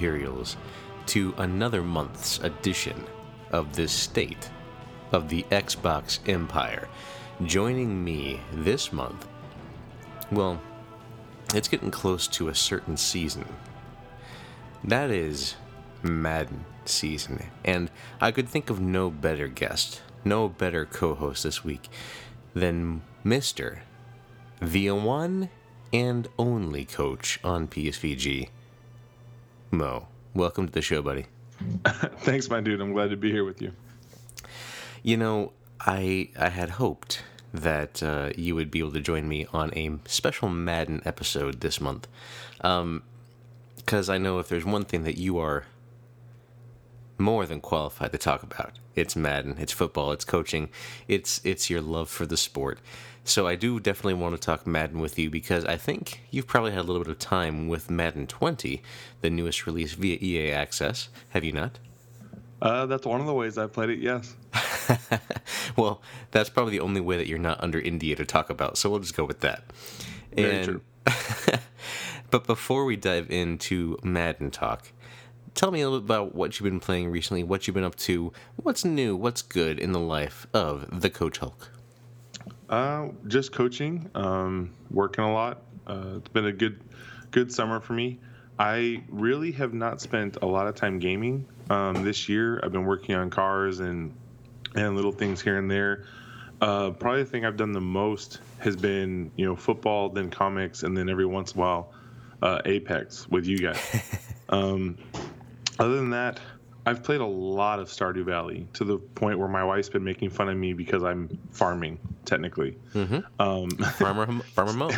Imperials, to another month's edition of this state of the Xbox Empire. Joining me this month, well, it's getting close to a certain season. That is Madden season, and I could think of no better guest, no better co host this week than Mr the one and only coach on PSVG, Mo. Welcome to the show, buddy. Thanks, my dude. I'm glad to be here with you. You know, I I had hoped that uh, you would be able to join me on a special Madden episode this month, because I know if there's one thing that you are more than qualified to talk about, it's Madden, it's football, it's coaching, it's it's your love for the sport. So I do definitely want to talk Madden with you because I think you've probably had a little bit of time with Madden 20, the newest release via EA Access. Have you not? Uh, that's one of the ways I played it. Yes. well, that's probably the only way that you're not under NDA to talk about. So we'll just go with that. Very true. but before we dive into Madden talk, tell me a little bit about what you've been playing recently, what you've been up to, what's new, what's good in the life of the Coach Hulk. Uh, just coaching, um, working a lot. Uh, it's been a good, good summer for me. I really have not spent a lot of time gaming um, this year. I've been working on cars and and little things here and there. Uh, probably the thing I've done the most has been you know football, then comics, and then every once in a while uh, Apex with you guys. um, other than that, I've played a lot of Stardew Valley to the point where my wife's been making fun of me because I'm farming technically. Um, Farmer, Farmer Mo.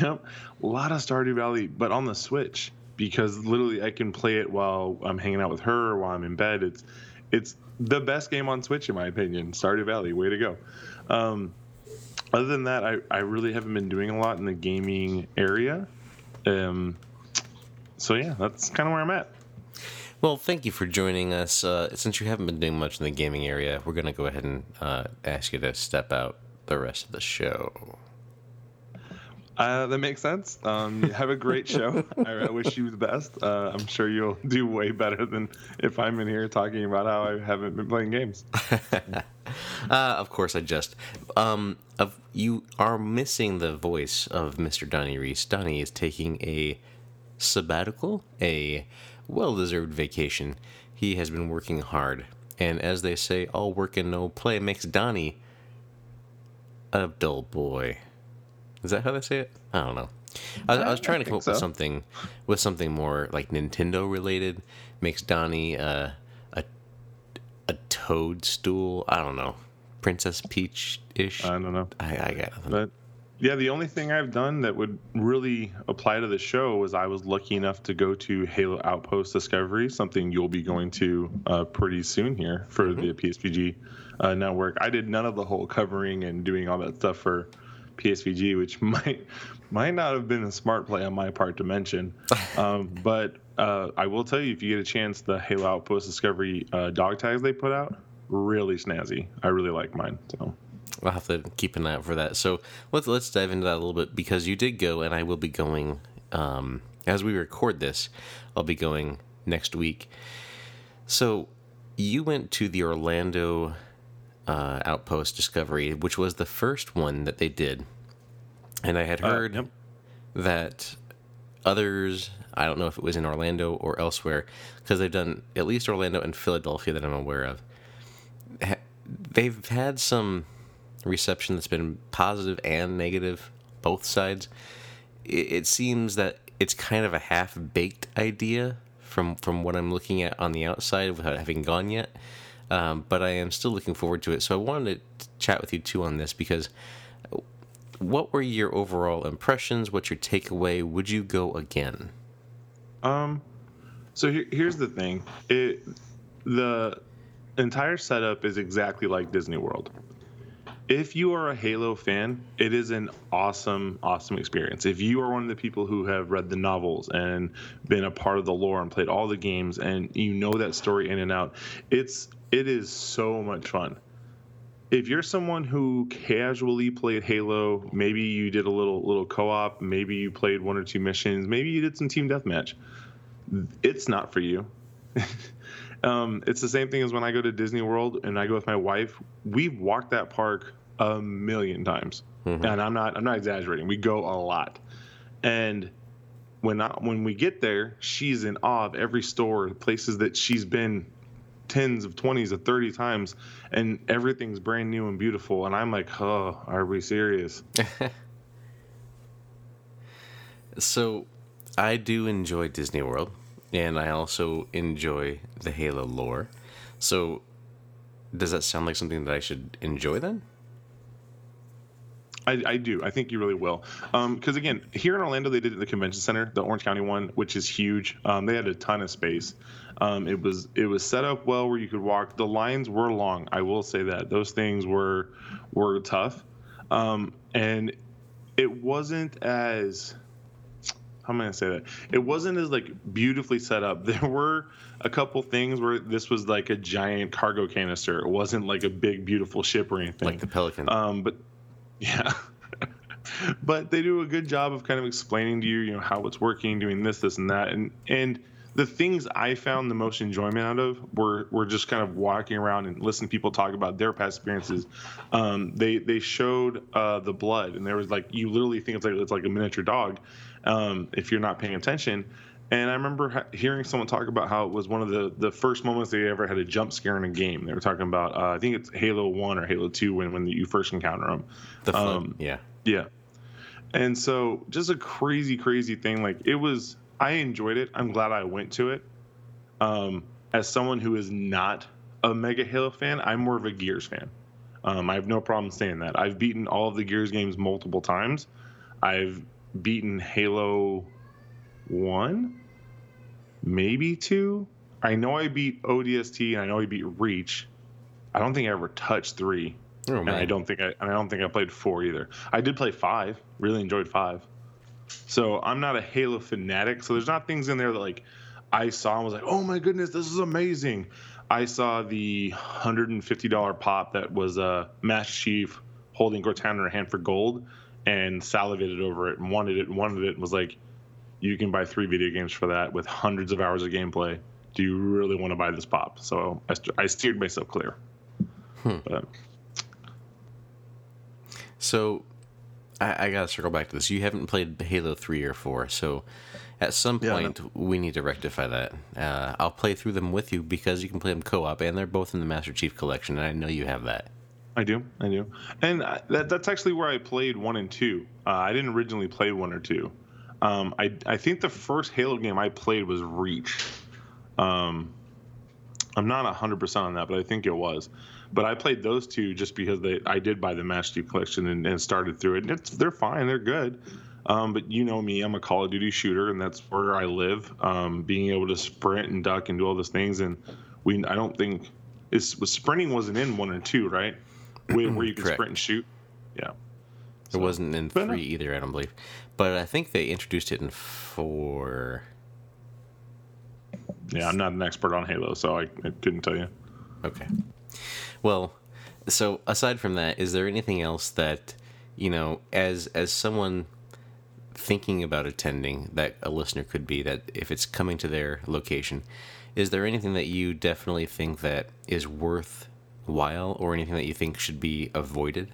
yep, a lot of Stardew Valley, but on the Switch because literally I can play it while I'm hanging out with her or while I'm in bed. It's it's the best game on Switch in my opinion. Stardew Valley, way to go. Um, other than that, I, I really haven't been doing a lot in the gaming area. Um, so yeah, that's kind of where I'm at. Well, thank you for joining us. Uh, since you haven't been doing much in the gaming area, we're going to go ahead and uh, ask you to step out the rest of the show. Uh, that makes sense. Um, have a great show. I, I wish you the best. Uh, I'm sure you'll do way better than if I'm in here talking about how I haven't been playing games. Uh, of course, I just. Um, of you are missing the voice of Mr. Donnie Reese. Donnie is taking a sabbatical, a well-deserved vacation. He has been working hard, and as they say, all work and no play makes Donnie a dull boy. Is that how they say it? I don't know. I, I was I trying to come up with something, with something more like Nintendo related. Makes Donnie uh, a a toadstool. I don't know, Princess Peach ish. I don't know. I, I got nothing. But yeah, the only thing I've done that would really apply to the show was I was lucky enough to go to Halo Outpost Discovery, something you'll be going to uh, pretty soon here for the PSVG uh, network. I did none of the whole covering and doing all that stuff for PSVG, which might might not have been a smart play on my part to mention. Um, but uh, I will tell you, if you get a chance, the Halo Outpost Discovery uh, dog tags they put out really snazzy. I really like mine. So. I'll have to keep an eye out for that. So let's let's dive into that a little bit because you did go, and I will be going um, as we record this. I'll be going next week. So you went to the Orlando uh, Outpost Discovery, which was the first one that they did, and I had Uh, heard yep. that others i don't know if it was in orlando or elsewhere because they've done at least orlando and philadelphia that i'm aware of they've had some reception that's been positive and negative both sides it, it seems that it's kind of a half baked idea from from what i'm looking at on the outside without having gone yet um, but I am still looking forward to it. So I wanted to chat with you too on this because what were your overall impressions? What's your takeaway? Would you go again? Um, so here, here's the thing: it the entire setup is exactly like Disney World. If you are a Halo fan, it is an awesome, awesome experience. If you are one of the people who have read the novels and been a part of the lore and played all the games and you know that story in and out, it's it is so much fun. If you're someone who casually played Halo, maybe you did a little little co-op, maybe you played one or two missions, maybe you did some team deathmatch. It's not for you. Um, it's the same thing as when I go to Disney World and I go with my wife. We've walked that park a million times, mm-hmm. and I'm not I'm not exaggerating. We go a lot, and when I, when we get there, she's in awe of every store, places that she's been tens of twenties of thirty times, and everything's brand new and beautiful. And I'm like, oh, are we serious? so, I do enjoy Disney World and I also enjoy the Halo lore. So, does that sound like something that I should enjoy then? I, I do. I think you really will. Because um, again, here in Orlando, they did it at the convention center, the Orange County one, which is huge. Um, they had a ton of space. Um, it was it was set up well where you could walk. The lines were long. I will say that those things were were tough, um, and it wasn't as how am I gonna say that? It wasn't as like beautifully set up. There were a couple things where this was like a giant cargo canister. It wasn't like a big beautiful ship or anything. Like the Pelican. Um, but yeah. but they do a good job of kind of explaining to you, you know, how it's working, doing this, this, and that, and and the things I found the most enjoyment out of were were just kind of walking around and listening to people talk about their past experiences. Um, they they showed uh, the Flood, and there was like you literally think it's like it's like a miniature dog, um, if you're not paying attention. And I remember hearing someone talk about how it was one of the, the first moments they ever had a jump scare in a game. They were talking about, uh, I think it's Halo 1 or Halo 2 when, when you first encounter them. The fun, um, yeah. Yeah. And so just a crazy, crazy thing. Like it was, I enjoyed it. I'm glad I went to it. Um, as someone who is not a mega Halo fan, I'm more of a Gears fan. Um, I have no problem saying that. I've beaten all of the Gears games multiple times. I've beaten Halo 1, maybe 2. I know I beat ODST and I know I beat Reach. I don't think I ever touched 3. Oh, and I don't think I and I don't think I played 4 either. I did play 5. Really enjoyed 5. So, I'm not a Halo fanatic, so there's not things in there that like I saw and was like, "Oh my goodness, this is amazing." I saw the $150 pop that was a uh, Master Chief holding Cortana in her hand for gold and salivated over it and wanted it and wanted it and was like, you can buy three video games for that with hundreds of hours of gameplay. Do you really want to buy this pop? So I, st- I steered myself clear. Hmm. But. So I, I got to circle back to this. You haven't played Halo 3 or 4, so at some point yeah, no. we need to rectify that. Uh, I'll play through them with you because you can play them co op, and they're both in the Master Chief Collection, and I know you have that. I do, I do, and that, that's actually where I played one and two. Uh, I didn't originally play one or two. Um, I I think the first Halo game I played was Reach. Um, I'm not hundred percent on that, but I think it was. But I played those two just because they I did buy the Master Collection and, and started through it. And they're fine, they're good. Um, but you know me, I'm a Call of Duty shooter, and that's where I live. Um, being able to sprint and duck and do all those things, and we I don't think it's sprinting wasn't in one and two, right? Where, where you can sprint and shoot. Yeah. So, it wasn't in three no. either, I don't believe. But I think they introduced it in four. Yeah, I'm not an expert on Halo, so I, I couldn't tell you. Okay. Well, so aside from that, is there anything else that you know, as as someone thinking about attending, that a listener could be that if it's coming to their location, is there anything that you definitely think that is worth while or anything that you think should be avoided?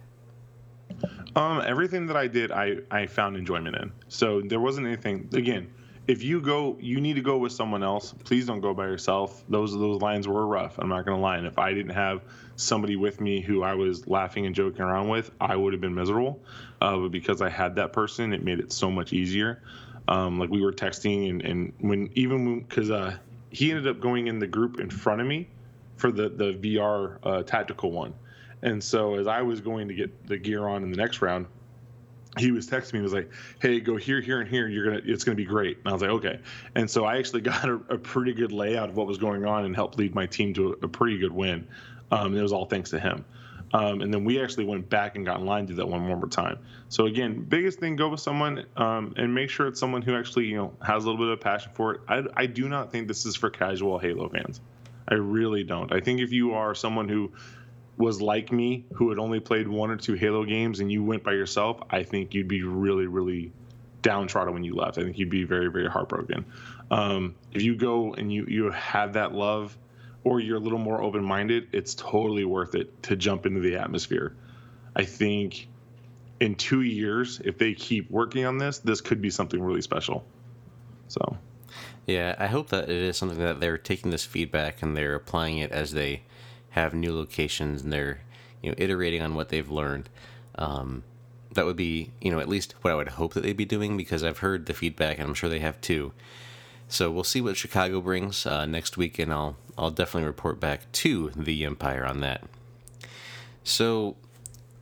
Um, everything that I did, I, I found enjoyment in. So there wasn't anything. Again, if you go, you need to go with someone else. Please don't go by yourself. Those those lines were rough. I'm not gonna lie. And if I didn't have somebody with me who I was laughing and joking around with, I would have been miserable. Uh, but because I had that person, it made it so much easier. Um, like we were texting, and, and when even because uh, he ended up going in the group in front of me for the the VR uh, tactical one. And so as I was going to get the gear on in the next round, he was texting me. He was like, "Hey, go here, here, and here. You're gonna, it's gonna be great." And I was like, "Okay." And so I actually got a, a pretty good layout of what was going on and helped lead my team to a, a pretty good win. Um, it was all thanks to him. Um, and then we actually went back and got in line to that one more time. So again, biggest thing, go with someone um, and make sure it's someone who actually you know has a little bit of passion for it. I, I do not think this is for casual Halo fans. I really don't. I think if you are someone who was like me, who had only played one or two Halo games, and you went by yourself, I think you'd be really, really downtrodden when you left. I think you'd be very, very heartbroken. Um, if you go and you you have that love or you're a little more open minded, it's totally worth it to jump into the atmosphere. I think in two years, if they keep working on this, this could be something really special. So, yeah, I hope that it is something that they're taking this feedback and they're applying it as they have new locations and they're you know iterating on what they've learned. Um, that would be you know at least what I would hope that they'd be doing because I've heard the feedback and I'm sure they have too. So we'll see what Chicago brings uh, next week, and I'll I'll definitely report back to the Empire on that. So,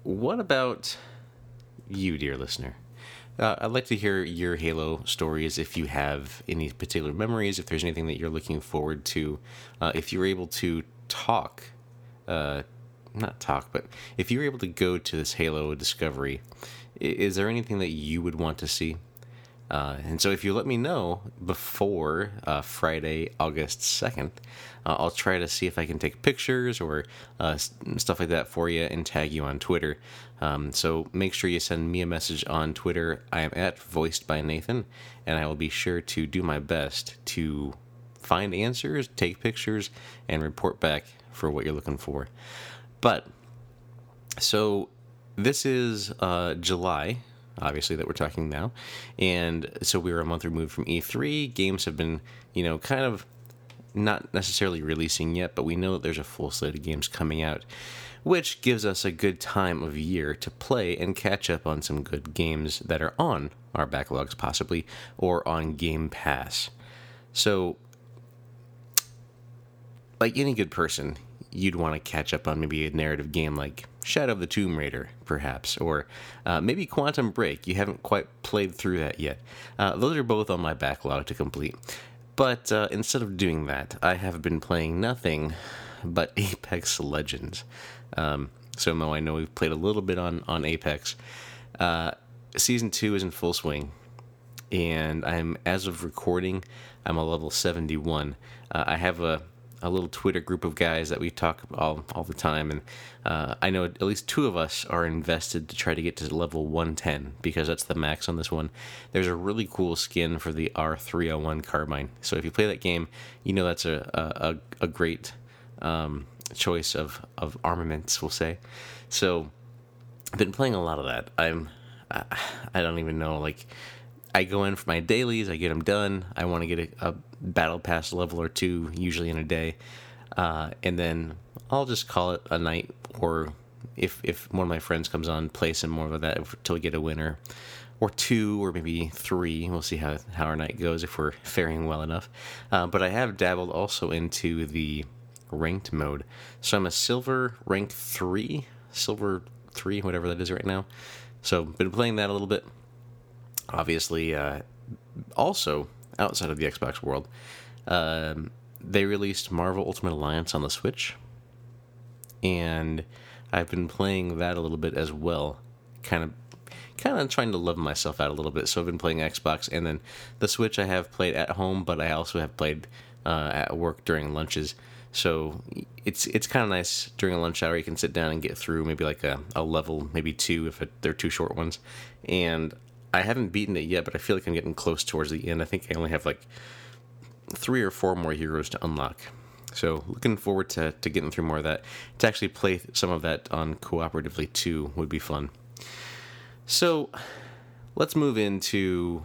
what about you, dear listener? Uh, I'd like to hear your Halo stories if you have any particular memories, if there's anything that you're looking forward to, uh, if you're able to talk, uh, not talk, but if you're able to go to this Halo Discovery, is there anything that you would want to see? Uh, and so if you let me know before uh, Friday, August 2nd, uh, I'll try to see if I can take pictures or uh, stuff like that for you and tag you on Twitter. Um, so make sure you send me a message on Twitter. I am at Voiced by Nathan, and I will be sure to do my best to find answers, take pictures, and report back for what you're looking for. But so this is uh, July obviously that we're talking now. And so we were a month removed from e3 games have been you know kind of not necessarily releasing yet but we know that there's a full slate of games coming out which gives us a good time of year to play and catch up on some good games that are on our backlogs possibly or on game pass. So like any good person you'd want to catch up on maybe a narrative game like Shadow of the Tomb Raider, perhaps, or uh, maybe Quantum Break. You haven't quite played through that yet. Uh, those are both on my backlog to complete. But uh, instead of doing that, I have been playing nothing but Apex Legends. Um, so, Mo, I know we've played a little bit on, on Apex. Uh, season 2 is in full swing, and I'm, as of recording, I'm a level 71. Uh, I have a a little Twitter group of guys that we talk all all the time, and uh, I know at least two of us are invested to try to get to level 110 because that's the max on this one. There's a really cool skin for the R301 carbine, so if you play that game, you know that's a a, a great um, choice of of armaments, we'll say. So I've been playing a lot of that. I'm I, I don't even know like I go in for my dailies, I get them done. I want to get a, a, battle pass level or two, usually in a day, uh, and then I'll just call it a night. Or if if one of my friends comes on, play some more of that until we get a winner, or two, or maybe three. We'll see how how our night goes if we're faring well enough. Uh, but I have dabbled also into the ranked mode, so I'm a silver rank three, silver three, whatever that is right now. So been playing that a little bit obviously, uh, also outside of the Xbox world, um, they released Marvel Ultimate Alliance on the Switch, and I've been playing that a little bit as well, kind of. Kind of trying to level myself out a little bit, so I've been playing Xbox, and then the Switch I have played at home, but I also have played uh, at work during lunches. So it's it's kind of nice during a lunch hour. You can sit down and get through maybe like a, a level, maybe two if it, they're two short ones. And I haven't beaten it yet, but I feel like I'm getting close towards the end. I think I only have like three or four more heroes to unlock. So looking forward to, to getting through more of that. To actually play some of that on cooperatively too would be fun. So let's move into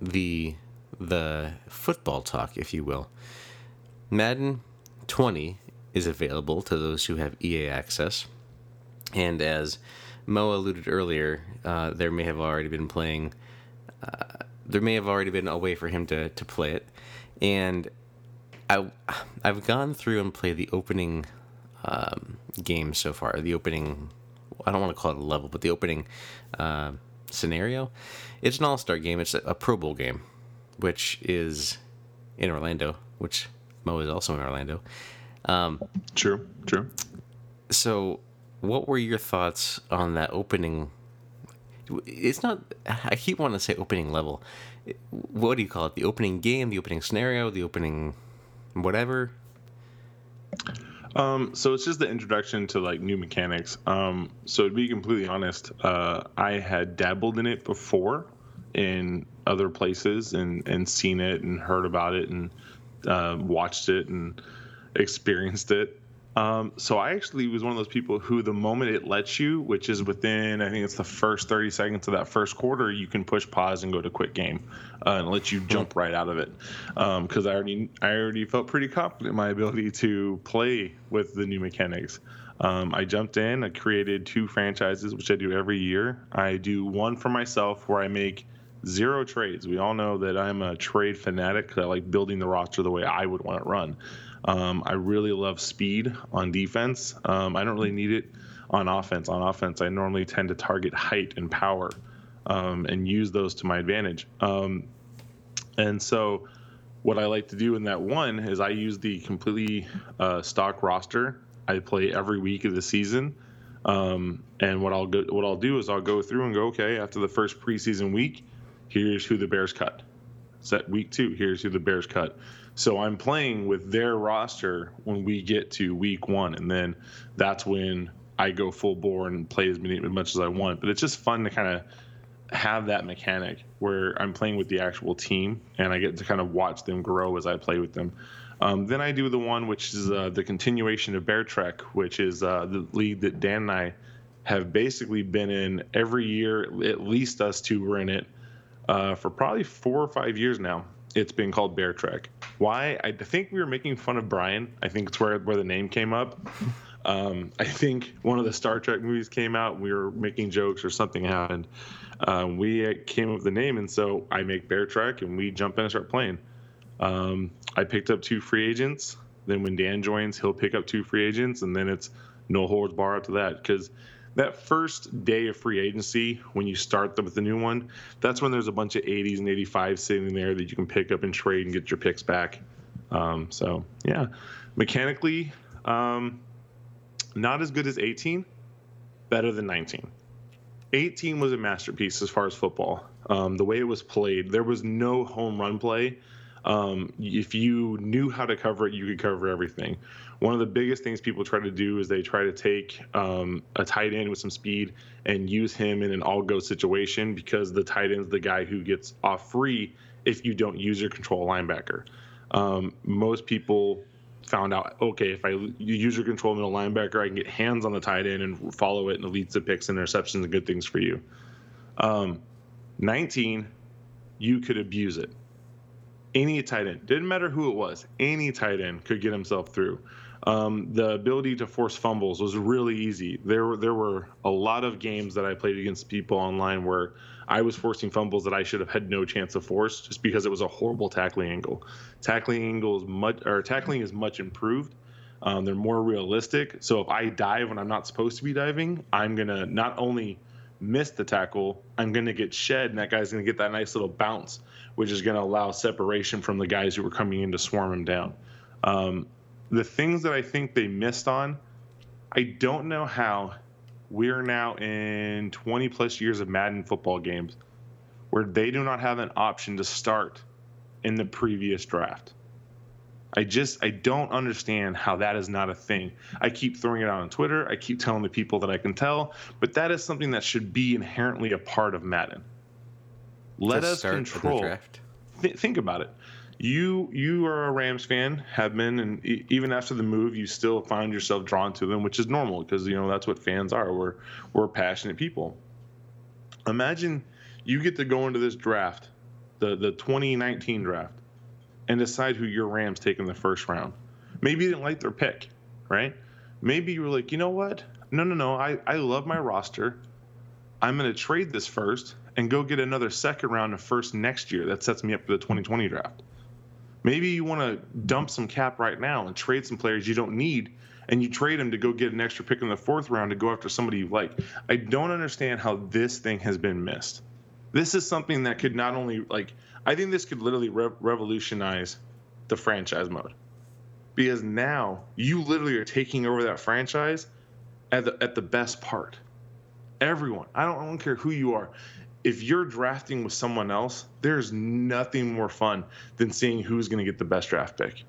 the the football talk, if you will. Madden 20 is available to those who have EA access. And as Mo alluded earlier, uh, there may have already been playing. Uh, there may have already been a way for him to to play it, and I I've gone through and played the opening um, game so far. The opening, I don't want to call it a level, but the opening uh, scenario. It's an all star game. It's a, a Pro Bowl game, which is in Orlando, which Mo is also in Orlando. Um, true, true. So, what were your thoughts on that opening? It's not. I keep wanting to say opening level. What do you call it? The opening game, the opening scenario, the opening whatever. Um, so it's just the introduction to like new mechanics. Um, so to be completely honest, uh, I had dabbled in it before in other places and and seen it and heard about it and uh, watched it and experienced it. Um, so I actually was one of those people who, the moment it lets you, which is within, I think it's the first 30 seconds of that first quarter, you can push pause and go to quit game, uh, and let you jump right out of it. Because um, I already, I already felt pretty confident in my ability to play with the new mechanics. Um, I jumped in. I created two franchises, which I do every year. I do one for myself where I make zero trades. We all know that I'm a trade fanatic. I like building the roster the way I would want it run. Um, I really love speed on defense. Um, I don't really need it on offense. On offense, I normally tend to target height and power um, and use those to my advantage. Um, and so, what I like to do in that one is I use the completely uh, stock roster. I play every week of the season. Um, and what I'll go, what I'll do is I'll go through and go, okay, after the first preseason week, here's who the Bears cut. Set week two, here's who the Bears cut. So I'm playing with their roster when we get to week one, and then that's when I go full bore and play as many as much as I want. But it's just fun to kind of have that mechanic where I'm playing with the actual team, and I get to kind of watch them grow as I play with them. Um, then I do the one which is uh, the continuation of Bear Trek, which is uh, the league that Dan and I have basically been in every year. At least us two were in it uh, for probably four or five years now it's been called Bear Trek. Why? I think we were making fun of Brian. I think it's where where the name came up. Um, I think one of the Star Trek movies came out. We were making jokes or something happened. Um, we came up with the name, and so I make Bear Trek, and we jump in and start playing. Um, I picked up two free agents. Then when Dan joins, he'll pick up two free agents, and then it's no holds bar after that because that first day of free agency when you start them with the new one that's when there's a bunch of 80s and 85s sitting there that you can pick up and trade and get your picks back. Um, so yeah. Mechanically um, not as good as 18 better than 19 18 was a masterpiece as far as football. Um, the way it was played there was no home run play. Um, if you knew how to cover it, you could cover everything. One of the biggest things people try to do is they try to take um, a tight end with some speed and use him in an all go situation because the tight end's the guy who gets off free if you don't use your control linebacker. Um, most people found out okay if I use your control middle linebacker, I can get hands on the tight end and follow it, and it leads to picks, and interceptions, and good things for you. Um, 19, you could abuse it any tight end didn't matter who it was any tight end could get himself through um, the ability to force fumbles was really easy. There were there were a lot of games that i played against people online where i was forcing fumbles that i should have had no chance of force just because it was a horrible tackling angle. Tackling angle is much or tackling is much improved. Um, they're more realistic. So if i dive when i'm not supposed to be diving i'm gonna not only miss the tackle i'm gonna get shed and that guy's gonna get that nice little bounce which is to allow separation from the guys who were coming in to swarm him down. Um, the things that I think they missed on, I don't know how we're now in 20 plus years of Madden football games where they do not have an option to start in the previous draft. I just I don't understand how that is not a thing. I keep throwing it out on Twitter. I keep telling the people that I can tell, but that is something that should be inherently a part of Madden. Let us control. Th- think about it. You you are a Rams fan, have been, and even after the move, you still find yourself drawn to them, which is normal because you know that's what fans are. We're we're passionate people. Imagine you get to go into this draft, the the 2019 draft, and decide who your Rams take in the first round. Maybe you didn't like their pick, right? Maybe you were like, you know what? No, no, no. I, I love my roster. I'm going to trade this first and go get another second round of first next year. That sets me up for the 2020 draft. Maybe you want to dump some cap right now and trade some players you don't need, and you trade them to go get an extra pick in the fourth round to go after somebody you like. I don't understand how this thing has been missed. This is something that could not only like I think this could literally re- revolutionize the franchise mode because now you literally are taking over that franchise at the at the best part. Everyone, I don't, I don't care who you are. If you're drafting with someone else, there's nothing more fun than seeing who's going to get the best draft pick.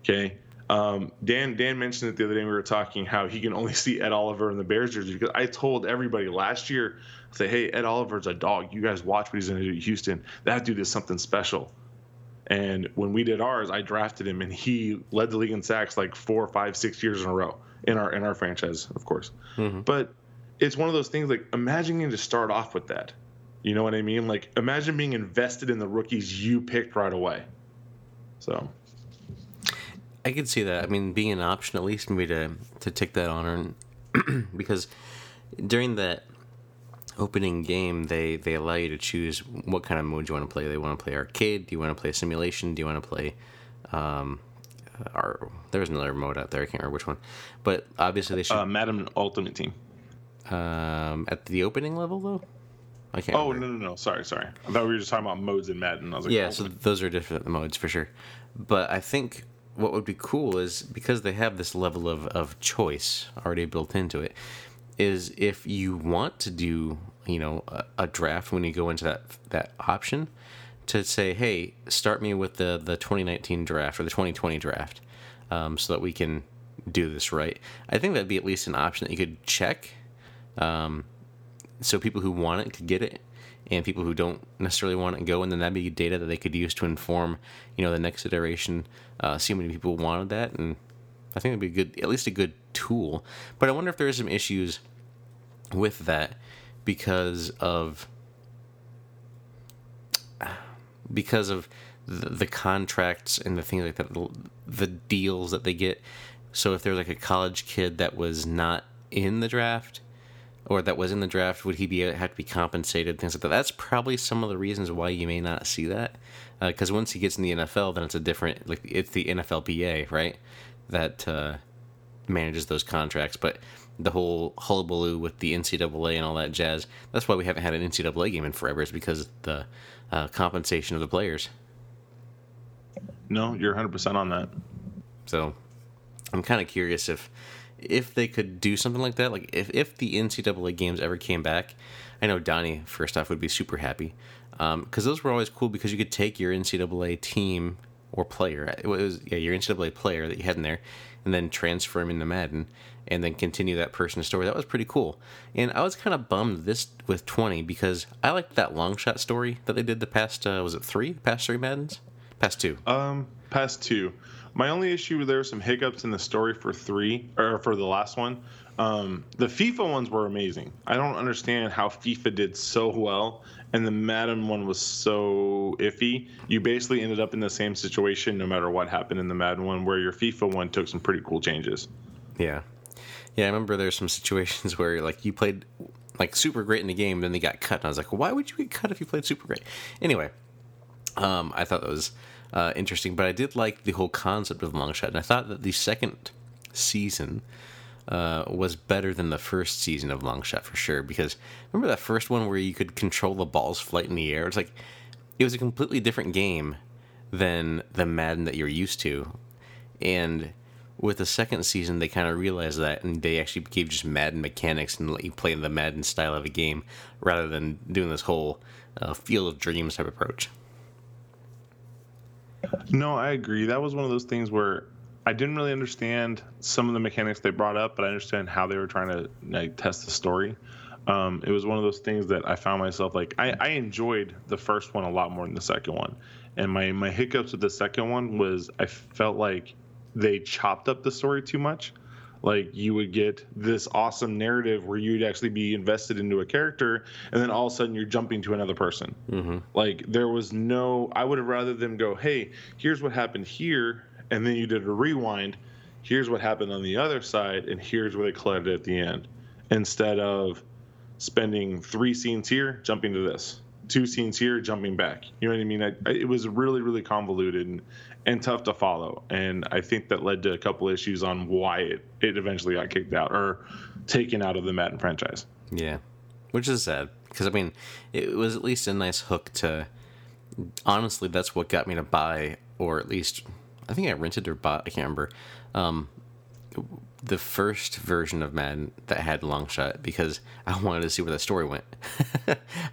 Okay. Um, Dan Dan mentioned it the other day. We were talking how he can only see Ed Oliver in the Bears jersey because I told everybody last year, say, hey, Ed Oliver's a dog. You guys watch what he's going to do at Houston. That dude is something special. And when we did ours, I drafted him, and he led the league in sacks like four, five, six years in a row in our in our franchise, of course. Mm-hmm. But it's one of those things like imagining to start off with that. You know what I mean? Like imagine being invested in the rookies you picked right away. So I could see that. I mean, being an option at least maybe to to take that honor, because during that opening game, they they allow you to choose what kind of mode you want to play. They want to play arcade. Do you want to play simulation? Do you want to play? Um, or there was another mode out there. I can't remember which one, but obviously they should. Uh, Madden Ultimate Team. Um, at the opening level though. I can't. Oh remember. no no no! Sorry sorry. I thought we were just talking about modes in Madden. I was like, yeah, so those are different modes for sure. But I think what would be cool is because they have this level of, of choice already built into it is if you want to do you know a, a, draft when you go into that that option to say hey start me with the the 2019 draft or the 2020 draft um, so that we can do this right i think that'd be at least an option that you could check um, so people who want it could get it and people who don't necessarily want it go and then that'd be data that they could use to inform you know the next iteration uh, see how many people wanted that and i think it'd be a good at least a good tool. But I wonder if there are some issues with that because of because of the, the contracts and the things like that, the, the deals that they get. So if there's like a college kid that was not in the draft or that was in the draft, would he be have to be compensated? Things like that. That's probably some of the reasons why you may not see that. Because uh, once he gets in the NFL, then it's a different like it's the NFLPA, right? That uh, manages those contracts. But the whole hullabaloo with the NCAA and all that jazz, that's why we haven't had an NCAA game in forever, is because the uh, compensation of the players. No, you're 100% on that. So I'm kind of curious if if they could do something like that. Like if, if the NCAA games ever came back, I know Donnie, first off, would be super happy. Because um, those were always cool because you could take your NCAA team or player, it was yeah, your NCAA player that you had in there, and then transfer him into Madden and then continue that person's story. That was pretty cool. And I was kind of bummed this with 20 because I liked that long shot story that they did the past, uh, was it three? Past three Maddens? Past two. Um, past two. My only issue there were some hiccups in the story for three, or for the last one. Um, the FIFA ones were amazing. I don't understand how FIFA did so well and the Madden one was so iffy. You basically ended up in the same situation no matter what happened in the Madden one, where your FIFA one took some pretty cool changes. Yeah, yeah. I remember there's some situations where like you played like super great in the game, then they got cut, and I was like, why would you get cut if you played super great? Anyway, um, I thought that was uh, interesting, but I did like the whole concept of long shot, and I thought that the second season uh, was better than the first season of Long Shot for sure. Because remember that first one where you could control the ball's flight in the air? It's like it was a completely different game than the Madden that you're used to, and with the second season, they kind of realized that, and they actually gave just Madden mechanics and let you play in the Madden style of a game rather than doing this whole uh, Field of Dreams type approach. No, I agree. That was one of those things where I didn't really understand some of the mechanics they brought up, but I understand how they were trying to like, test the story. Um, it was one of those things that I found myself like I, I, enjoyed the first one a lot more than the second one, and my my hiccups with the second one was I felt like they chopped up the story too much. Like you would get this awesome narrative where you'd actually be invested into a character, and then all of a sudden you're jumping to another person. Mm-hmm. Like there was no. I would have rather them go, "Hey, here's what happened here," and then you did a rewind. Here's what happened on the other side, and here's where they collided at the end. Instead of spending three scenes here, jumping to this. two scenes here, jumping back. You know what I mean? I, I, it was really, really convoluted and, and tough to follow. And I think that led to a couple issues on why it, it eventually got kicked out or taken out of the Madden franchise. Yeah, which is sad because I mean, it was at least a nice hook to. Honestly, that's what got me to buy, or at least I think I rented or bought. I can't remember. Um, the first version of Madden that had long shot because I wanted to see where the story went.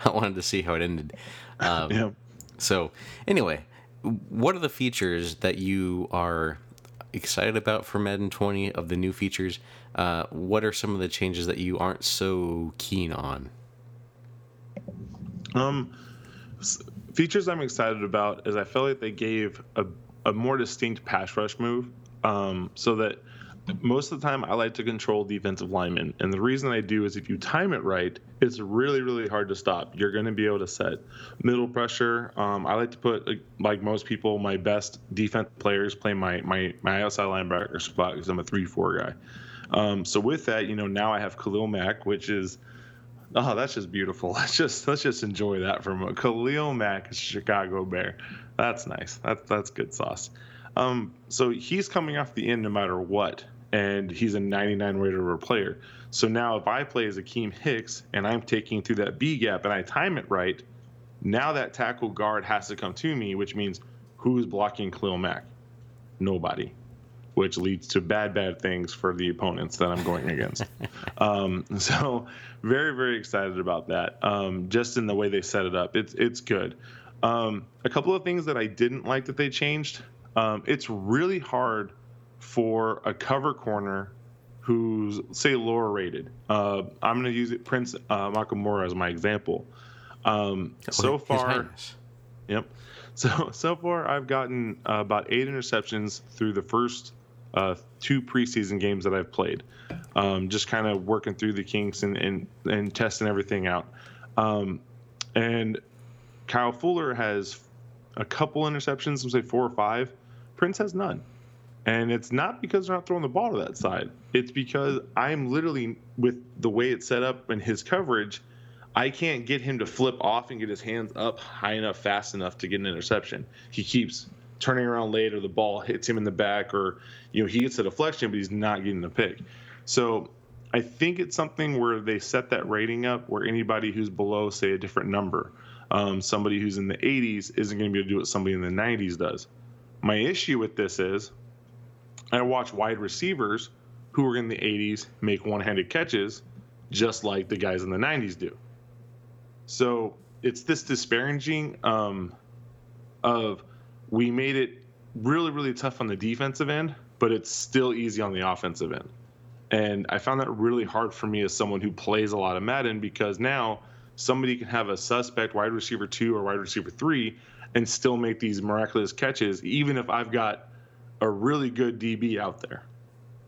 I wanted to see how it ended. Um, yeah. So anyway, what are the features that you are excited about for Madden 20 of the new features? Uh, what are some of the changes that you aren't so keen on? Um, features I'm excited about is I feel like they gave a, a more distinct pass rush move, um, so that most of the time I like to control defensive linemen. And the reason I do is if you time it right, it's really, really hard to stop. You're going to be able to set middle pressure. Um, I like to put, like most people, my best defense players play my, my, my outside linebacker spot because I'm a 3 4 guy. Um, so with that, you know, now I have Khalil Mack, which is. Oh, that's just beautiful. Let's just let's just enjoy that from a Khalil Mack, Chicago Bear. That's nice. That's that's good sauce. Um, so he's coming off the end no matter what and he's a 99 rated player. So now if I play as Akiem Hicks and I'm taking through that B gap and I time it right, now that tackle guard has to come to me, which means who's blocking Khalil Mack? Nobody, which leads to bad, bad things for the opponents that I'm going against. um, so very, very excited about that. Um, just in the way they set it up, it's it's good. Um, a couple of things that I didn't like that they changed. Um, it's really hard for a cover corner who's say lower rated. Uh, I'm going to use it Prince uh, Amukamara as my example. Um, so far, yep. So so far, I've gotten uh, about eight interceptions through the first uh, two preseason games that I've played. Um, just kind of working through the kinks and, and and testing everything out. Um, and Kyle Fuller has a couple interceptions, say four or five. Prince has none. And it's not because they're not throwing the ball to that side. It's because I'm literally, with the way it's set up and his coverage, I can't get him to flip off and get his hands up high enough, fast enough to get an interception. He keeps turning around late, or the ball hits him in the back, or you know he gets a deflection, but he's not getting the pick. So I think it's something where they set that rating up where anybody who's below, say, a different number, um, somebody who's in the 80s isn't going to be able to do what somebody in the 90s does. My issue with this is I watch wide receivers who are in the 80s make one handed catches just like the guys in the 90s do. So it's this disparaging um, of we made it really, really tough on the defensive end, but it's still easy on the offensive end. And I found that really hard for me as someone who plays a lot of Madden because now somebody can have a suspect wide receiver two or wide receiver three and still make these miraculous catches, even if I've got a really good DB out there.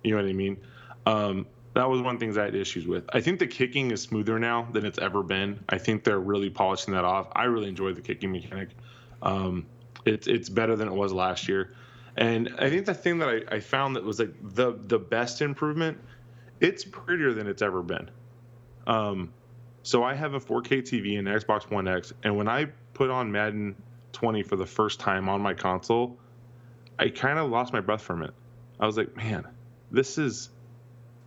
You know what I mean? Um, that was one of the things I had issues with. I think the kicking is smoother now than it's ever been. I think they're really polishing that off. I really enjoy the kicking mechanic. Um, it's it's better than it was last year, and I think the thing that I, I found that was like the the best improvement, it's prettier than it's ever been. Um, so I have a 4K TV and Xbox One X, and when I put on Madden 20 for the first time on my console, I kind of lost my breath from it. I was like, man, this is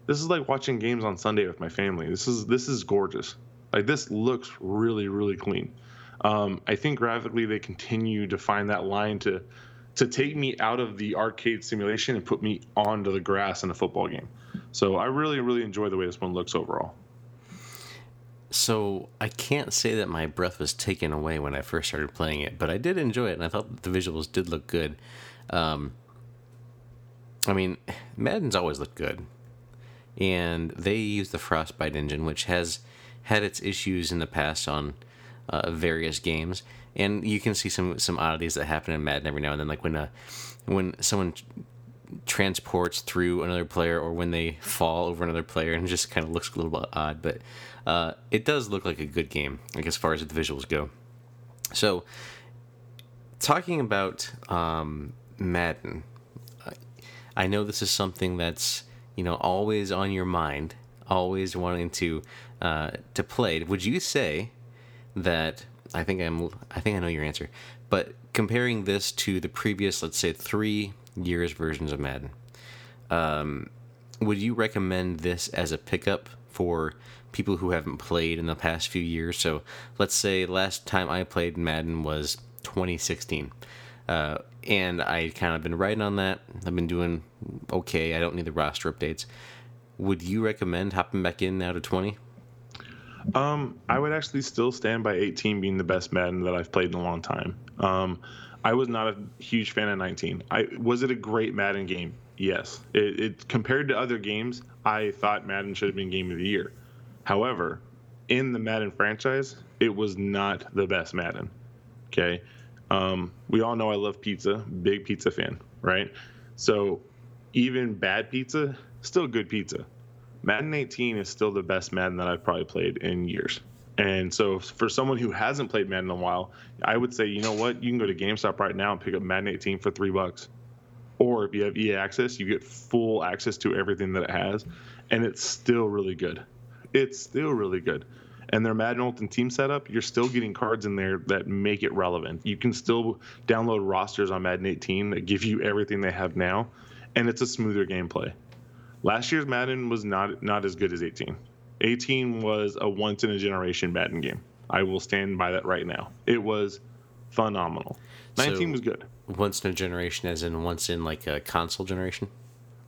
this is like watching games on Sunday with my family. This is this is gorgeous. Like this looks really really clean. Um, I think graphically they continue to find that line to to take me out of the arcade simulation and put me onto the grass in a football game. So I really really enjoy the way this one looks overall. So I can't say that my breath was taken away when I first started playing it, but I did enjoy it, and I thought the visuals did look good. Um, I mean, Madden's always looked good, and they use the Frostbite engine, which has had its issues in the past on uh, various games, and you can see some some oddities that happen in Madden every now and then, like when a uh, when someone transports through another player or when they fall over another player and just kind of looks a little bit odd but uh, it does look like a good game like as far as the visuals go. So talking about um, Madden. I know this is something that's you know always on your mind, always wanting to uh, to play. Would you say that I think I'm. I think I know your answer. But comparing this to the previous, let's say, three years versions of Madden, um, would you recommend this as a pickup for people who haven't played in the past few years? So let's say last time I played Madden was 2016. Uh, and I kind of been writing on that. I've been doing okay. I don't need the roster updates. Would you recommend hopping back in now to 20? Um, I would actually still stand by 18 being the best Madden that I've played in a long time. Um, I was not a huge fan of 19. I was it a great Madden game? Yes. It, it compared to other games, I thought Madden should have been Game of the Year. However, in the Madden franchise, it was not the best Madden. Okay. Um, we all know I love pizza, big pizza fan, right? So even bad pizza, still good pizza. Madden 18 is still the best Madden that I've probably played in years. And so for someone who hasn't played Madden in a while, I would say, you know what? You can go to GameStop right now and pick up Madden 18 for three bucks. Or if you have EA access, you get full access to everything that it has, and it's still really good. It's still really good. And their Madden Ultimate Team setup, you're still getting cards in there that make it relevant. You can still download rosters on Madden 18 that give you everything they have now, and it's a smoother gameplay. Last year's Madden was not not as good as 18. 18 was a once in a generation Madden game. I will stand by that right now. It was phenomenal. 19 so, was good. Once in a generation, as in once in like a console generation.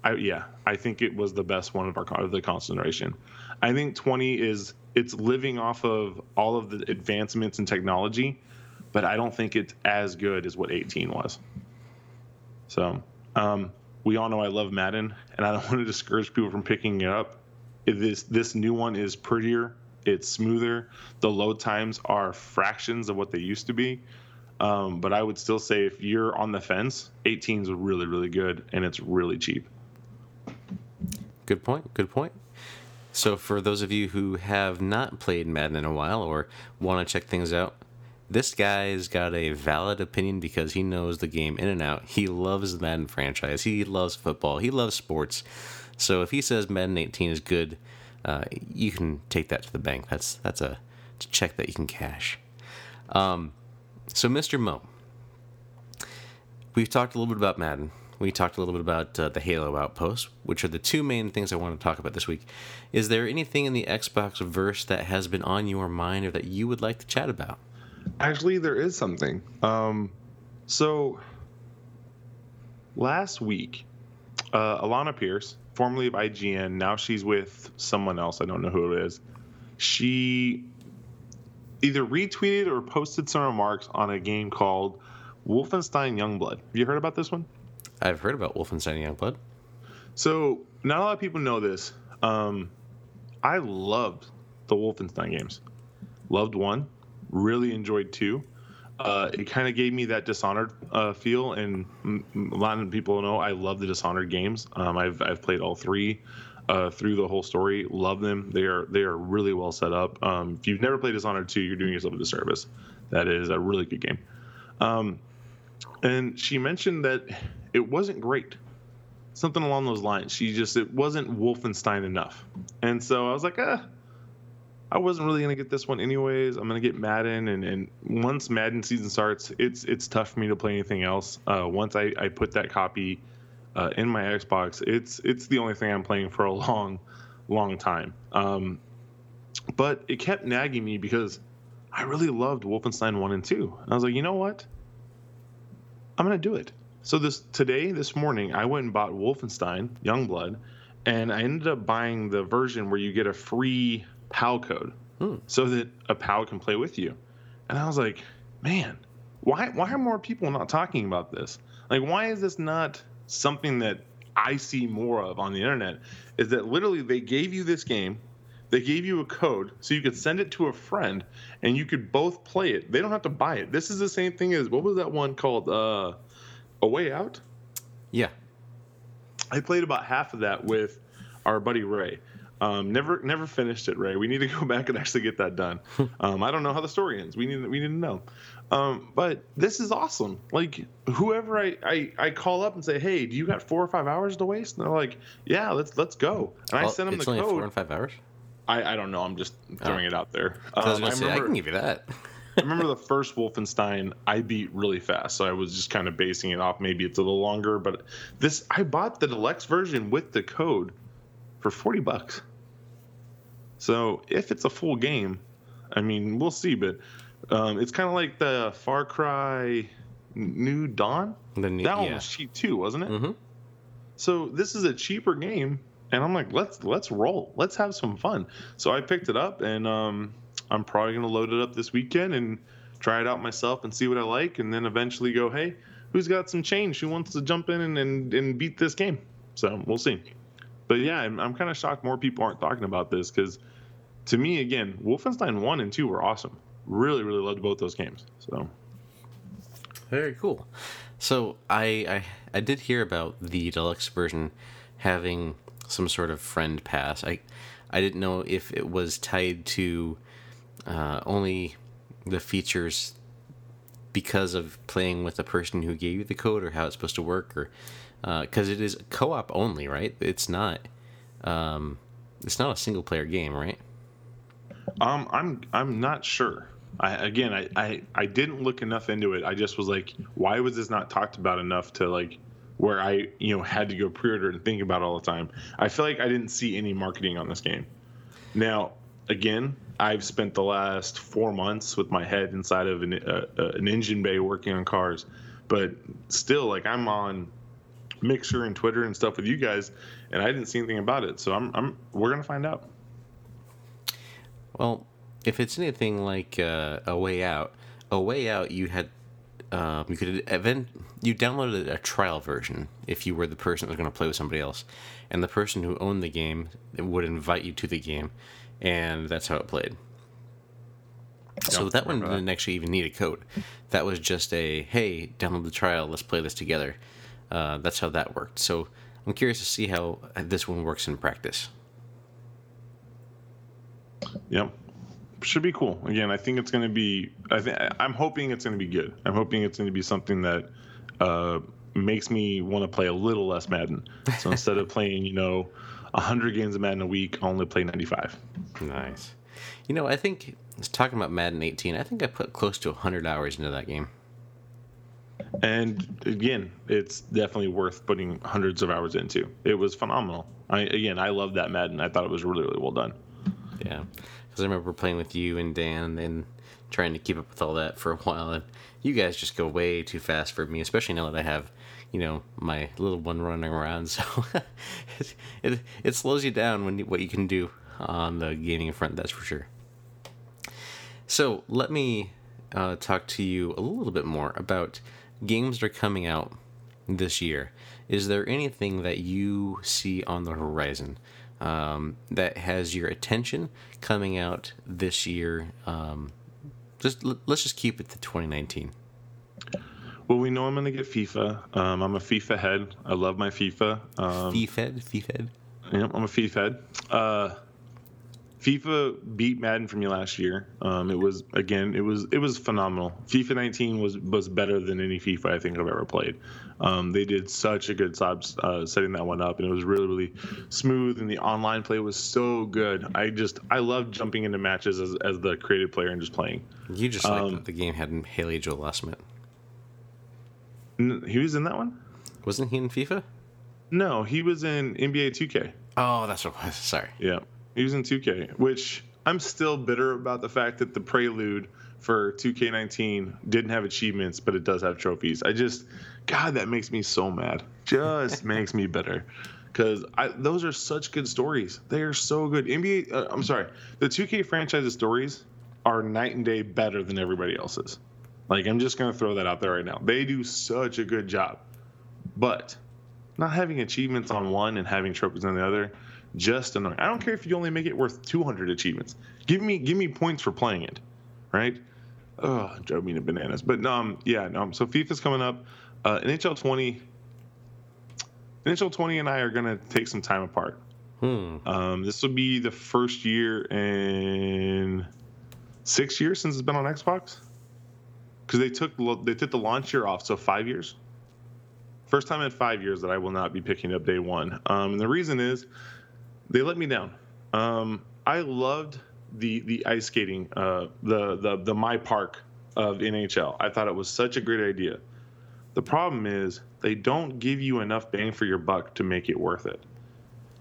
I, yeah, I think it was the best one of our of the console generation. I think 20 is it's living off of all of the advancements in technology, but I don't think it's as good as what 18 was. So, um, we all know I love Madden, and I don't want to discourage people from picking it up. This this new one is prettier, it's smoother. The load times are fractions of what they used to be. Um, but I would still say if you're on the fence, 18 is really really good, and it's really cheap. Good point. Good point. So for those of you who have not played Madden in a while or want to check things out, this guy's got a valid opinion because he knows the game in and out. He loves the Madden franchise. He loves football. He loves sports. So if he says Madden 18 is good, uh, you can take that to the bank. That's that's a, a check that you can cash. Um, so Mr. Mo, we've talked a little bit about Madden. We talked a little bit about uh, the Halo Outpost, which are the two main things I want to talk about this week. Is there anything in the Xbox verse that has been on your mind or that you would like to chat about? Actually, there is something. Um, so last week, uh, Alanah Pearce, formerly of IGN, now she's with someone else. I don't know who it is. She either retweeted or posted some remarks on a game called Wolfenstein Youngblood. Have you heard about this one? I've heard about Wolfenstein Youngblood. So not a lot of people know this. Um, I loved the Wolfenstein games. Loved one, really enjoyed two. Uh, it kind of gave me that Dishonored uh, feel, and a lot of people know I love the Dishonored games. Um, I've I've played all three uh, through the whole story. Love them. They are they are really well set up. Um, if you've never played Dishonored two, you're doing yourself a disservice. That is a really good game. Um, and she mentioned that it wasn't great, something along those lines. She just it wasn't Wolfenstein enough, and so I was like, ah I wasn't really gonna get this one anyways. I'm gonna get Madden, and, and once Madden season starts, it's it's tough for me to play anything else. Uh, once I, I put that copy uh, in my Xbox, it's it's the only thing I'm playing for a long, long time. Um, but it kept nagging me because I really loved Wolfenstein one and two. And I was like, you know what? I'm gonna do it. So this today, this morning, I went and bought Wolfenstein Youngblood, and I ended up buying the version where you get a free PAL code hmm. so that a PAL can play with you. And I was like, man, why why are more people not talking about this? Like, why is this not something that I see more of on the internet? Is that literally they gave you this game, they gave you a code so you could send it to a friend and you could both play it. They don't have to buy it. This is the same thing as what was that one called? Uh, a Way Out? Yeah. I played about half of that with our buddy Ray. Um, never, never finished it, Ray. We need to go back and actually get that done. Um, I don't know how the story ends. We need, we need to know. Um, but this is awesome. Like whoever I, I, I call up and say, hey, do you got four or five hours to waste? And they're like, yeah, let's let's go. And I send them the code. Four and five hours. I, I don't know. I'm just throwing oh. it out there. I was um, gonna I say remember, I can give you that. I remember the first Wolfenstein I beat really fast, so I was just kind of basing it off. Maybe it's a little longer, but this I bought the deluxe version with the code for forty bucks. So if it's a full game, I mean we'll see, but um, it's kind of like the Far Cry New Dawn. The new, That one yeah. was cheap too, wasn't it? Mhm. So this is a cheaper game, and I'm like, let's let's roll, let's have some fun. So I picked it up, and um, I'm probably gonna load it up this weekend and try it out myself and see what I like, and then eventually go, hey, who's got some change? Who wants to jump in and and, and beat this game? So we'll see. But yeah, I'm, I'm kind of shocked more people aren't talking about this because to me, again, Wolfenstein one and two were awesome. Really, really loved both those games. So Very cool. So I, I I did hear about the deluxe version having some sort of friend pass. I I didn't know if it was tied to uh, only the features because of playing with the person who gave you the code or how it's supposed to work or because it is co-op only, right? It's not um, it's not a single player game, right? Um, I'm I'm not sure. I again, I, I I didn't look enough into it. I just was like, why was this not talked about enough to like where I you know had to go pre-order and think about all the time. I feel like I didn't see any marketing on this game. Now, again, I've spent the last four months with my head inside of an uh, uh, an engine bay working on cars, but still, like I'm on Mixer and Twitter and stuff with you guys, and I didn't see anything about it. So I'm I'm we're gonna find out. Well, if it's anything like uh, a way out, a way out, you had um, you could event you downloaded a trial version if you were the person that was going to play with somebody else, and the person who owned the game would invite you to the game, and that's how it played. So that one that. didn't actually even need a code. That was just a hey, download the trial, let's play this together. Uh, that's how that worked. So I'm curious to see how this one works in practice. Yep. Should be cool. Again, I think it's going to be. I think I'm hoping it's going to be good. I'm hoping it's going to be something that uh, makes me want to play a little less Madden. So instead of playing, you know, 100 games of Madden a week, only play 95. Nice. You know, I think talking about Madden 18, I think I put close to 100 hours into that game. And again, it's definitely worth putting hundreds of hours into. It was phenomenal. I again, I love that Madden. I thought it was really, really well done. Yeah, because I remember playing with you and Dan and trying to keep up with all that for a while, and you guys just go way too fast for me, especially now that I have, you know, my little one running around. So it, it it slows you down when what you can do on the gaming front. That's for sure. So let me uh, talk to you a little bit more about games that are coming out this year. Is there anything that you see on the horizon um, that has your attention coming out this year? Um, just let's just keep it to 2019. Well, we know I'm going to get FIFA. Um, I'm a FIFA head. I love my FIFA. Um, FIFA, FIFED. Yep, I'm a FIFA head. Uh, FIFA beat Madden for me last year. Um, it was again, it was it was phenomenal. FIFA 19 was was better than any FIFA I think I've ever played. Um, they did such a good job uh, setting that one up, and it was really really smooth. And the online play was so good. I just I love jumping into matches as as the creative player and just playing. You just like Um, that the game had Haley Joel Osment. He was in that one. Wasn't he in FIFA? No, he was in NBA 2K. Oh, that's what was. Sorry. Yeah, he was in 2K, which I'm still bitter about the fact that the prelude for 2K19 didn't have achievements, but it does have trophies. I just, God, that makes me so mad. Just makes me bitter. Because those are such good stories. They are so good. NBA, uh, I'm sorry, the 2K franchise's stories are night and day better than everybody else's. Like, I'm just going to throw that out there right now. They do such a good job. But not having achievements on one and having trophies on the other, just annoying. I don't care if you only make it worth 200 achievements. Give me give me points for playing it, right? Oh, drove me to bananas. But um, yeah, no. So FIFA's coming up. Uh, NHL 20. NHL 20 and I are gonna take some time apart. Hmm. Um, this will be the first year in six years since it's been on Xbox. Because they took they took the launch year off, so five years. First time in five years that I will not be picking up day one. Um, and the reason is they let me down. Um, I loved the the ice skating, uh, the the the my park of NHL. I thought it was such a great idea. The problem is they don't give you enough bang for your buck to make it worth it.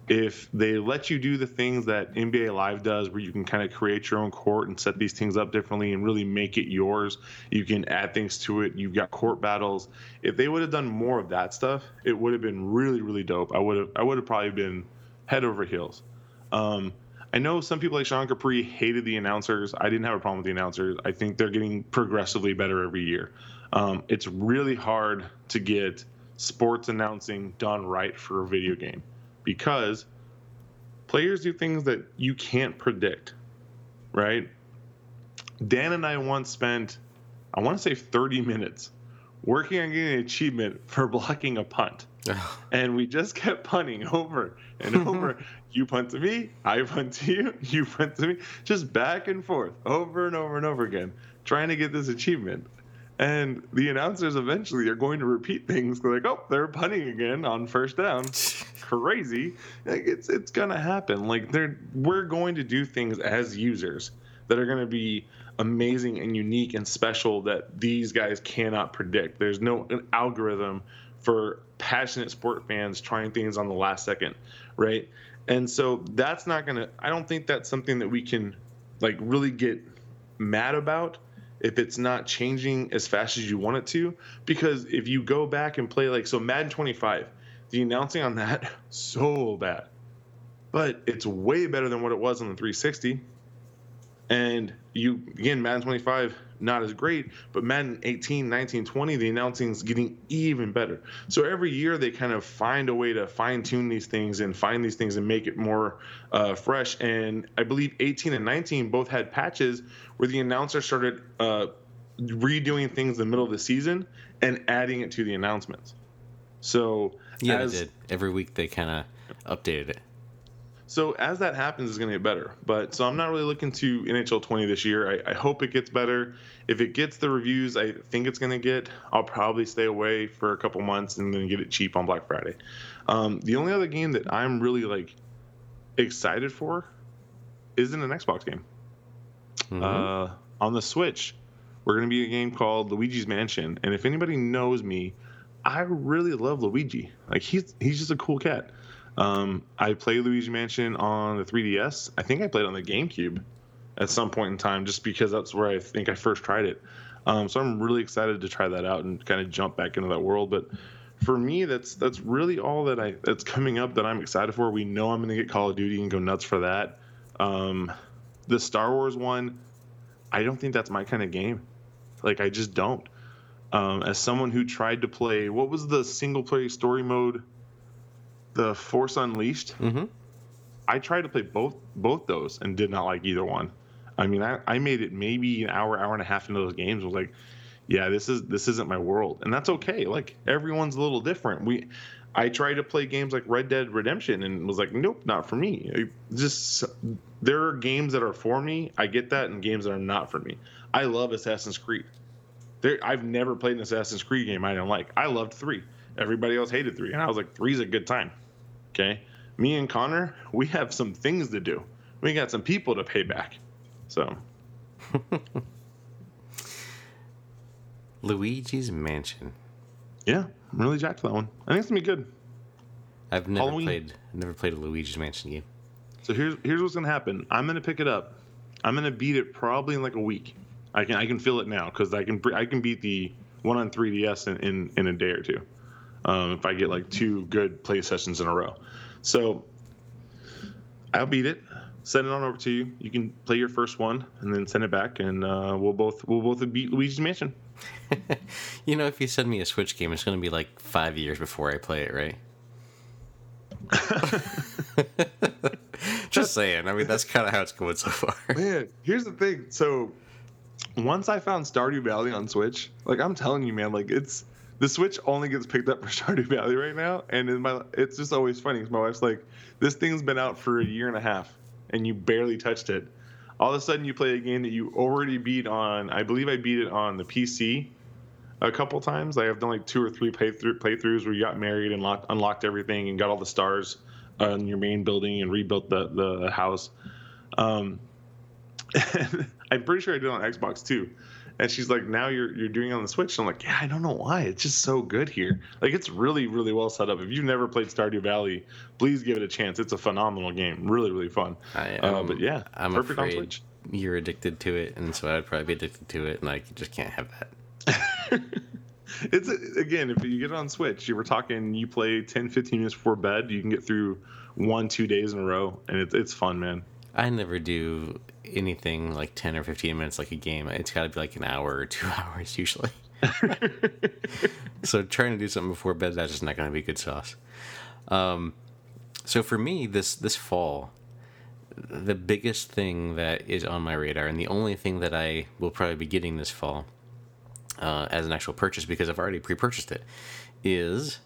If they let you do the things that NBA Live does, where you can kind of create your own court and set these things up differently and really make it yours, you can add things to it. You've got court battles. If they would have done more of that stuff, it would have been really, really dope. I would have, I would have probably been head over heels. Um, I know some people like Sean Capri hated the announcers. I didn't have a problem with the announcers. I think they're getting progressively better every year. Um, it's really hard to get sports announcing done right for a video game because players do things that you can't predict, right? Dan and I once spent, I want to say 30 minutes working on getting an achievement for blocking a punt. and we just kept punting over and over. you punt to me, I punt to you, you punt to me, just back and forth over and over and over again, trying to get this achievement. And the announcers eventually are going to repeat things They're like, "Oh, they're punting again on first down." Crazy, like it's it's gonna happen. Like they're we're going to do things as users that are going to be amazing and unique and special that these guys cannot predict. There's no algorithm for passionate sport fans trying things on the last second, right? And so that's not going to I don't think that's something that we can like really get mad about if it's not changing as fast as you want it to because if you go back and play like so Madden 25, the announcing on that so bad. But it's way better than what it was on the 360 and you again, Madden 25 not as great, but Madden 18, 19, 20, the announcing is getting even better. So every year they kind of find a way to fine tune these things and find these things and make it more uh, fresh. And I believe 18 and 19 both had patches where the announcer started uh, redoing things in the middle of the season and adding it to the announcements. So yeah, as, they did every week. They kind of updated it. So as that happens, it's going to get better. But so I'm not really looking to NHL 20 this year. I, I hope it gets better. If it gets the reviews I think it's going to get, I'll probably stay away for a couple months and then get it cheap on Black Friday. Um, the only other game that I'm really like excited for isn't an Xbox game. Mm-hmm. Uh, on the Switch, we're going to be a game called Luigi's Mansion. And if anybody knows me, I really love Luigi. Like he's he's just a cool cat. Um, I played Luigi Mansion on the 3DS. I think I played on the GameCube at some point in time, just because that's where I think I first tried it. Um, so I'm really excited to try that out and kind of jump back into that world. But for me, that's that's really all that I that's coming up that I'm excited for. We know I'm going to get Call of Duty and go nuts for that. Um, the Star Wars one, I don't think that's my kind of game. Like I just don't. Um, as someone who tried to play, what was the single player story mode? The Force Unleashed. Mm-hmm. I tried to play both both those and did not like either one. I mean, I, I made it maybe an hour, hour and a half into those games. Was like, yeah, this is this isn't my world, and that's okay. Like everyone's a little different. We, I tried to play games like Red Dead Redemption and was like, nope, not for me. Just there are games that are for me. I get that, and games that are not for me. I love Assassin's Creed. There, I've never played an Assassin's Creed game I don't like. I loved three. Everybody else hated three, and I was like, three's a good time. Okay. Me and Connor, we have some things to do. We got some people to pay back. So. Luigi's Mansion. Yeah, I'm really jacked for that one. I think it's gonna be good. I've never Halloween. played never played a Luigi's Mansion game. So here's here's what's gonna happen. I'm gonna pick it up. I'm gonna beat it probably in like a week. I can I can feel it now because I can I can beat the one on 3ds in, in, in a day or two um, if I get like two good play sessions in a row. So I'll beat it. Send it on over to you. You can play your first one and then send it back, and uh, we'll both we'll both beat Luigi's Mansion. you know, if you send me a Switch game, it's going to be like five years before I play it, right? Just saying. I mean, that's kind of how it's going so far. Man, here's the thing. So once I found Stardew Valley on Switch, like I'm telling you, man, like it's the Switch only gets picked up for Stardew Valley right now, and in my it's just always funny because my wife's like, "This thing's been out for a year and a half, and you barely touched it." All of a sudden, you play a game that you already beat on. I believe I beat it on the PC a couple times. I have done like two or three playthrough, playthroughs where you got married and locked, unlocked everything and got all the stars on your main building and rebuilt the the house. Um, I'm pretty sure I did on Xbox too And she's like, now you're you're doing it on the Switch. And I'm like, yeah, I don't know why. It's just so good here. Like it's really really well set up. If you've never played Stardew Valley, please give it a chance. It's a phenomenal game. Really really fun. I, uh, but yeah, I'm perfect on afraid Switch. you're addicted to it, and so I'd probably be addicted to it, and I just can't have that. it's again, if you get it on Switch, you were talking. You play 10, 15 minutes before bed. You can get through one two days in a row, and it's it's fun, man. I never do anything like 10 or 15 minutes like a game. It's got to be like an hour or two hours usually. so trying to do something before bed, that's just not going to be good sauce. Um, so for me, this this fall, the biggest thing that is on my radar, and the only thing that I will probably be getting this fall uh, as an actual purchase because I've already pre-purchased it, is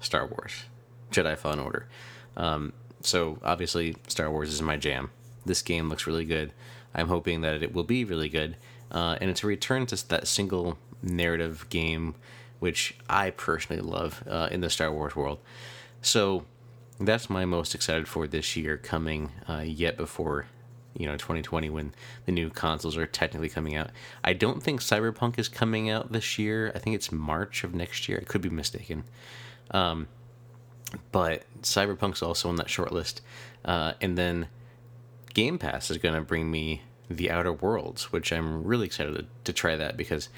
Star Wars Jedi Fallen Order. Um, so obviously, Star Wars is my jam. This game looks really good. I'm hoping that it will be really good, uh, and it's a return to that single narrative game, which I personally love uh, in the Star Wars world. So that's my most excited for this year, coming uh, yet before you know 2020 when the new consoles are technically coming out. I don't think Cyberpunk is coming out this year. I think it's March of next year. I could be mistaken. Um, but Cyberpunk's also on that short list. Uh, and then Game Pass is going to bring me The Outer Worlds, which I'm really excited to, to try that because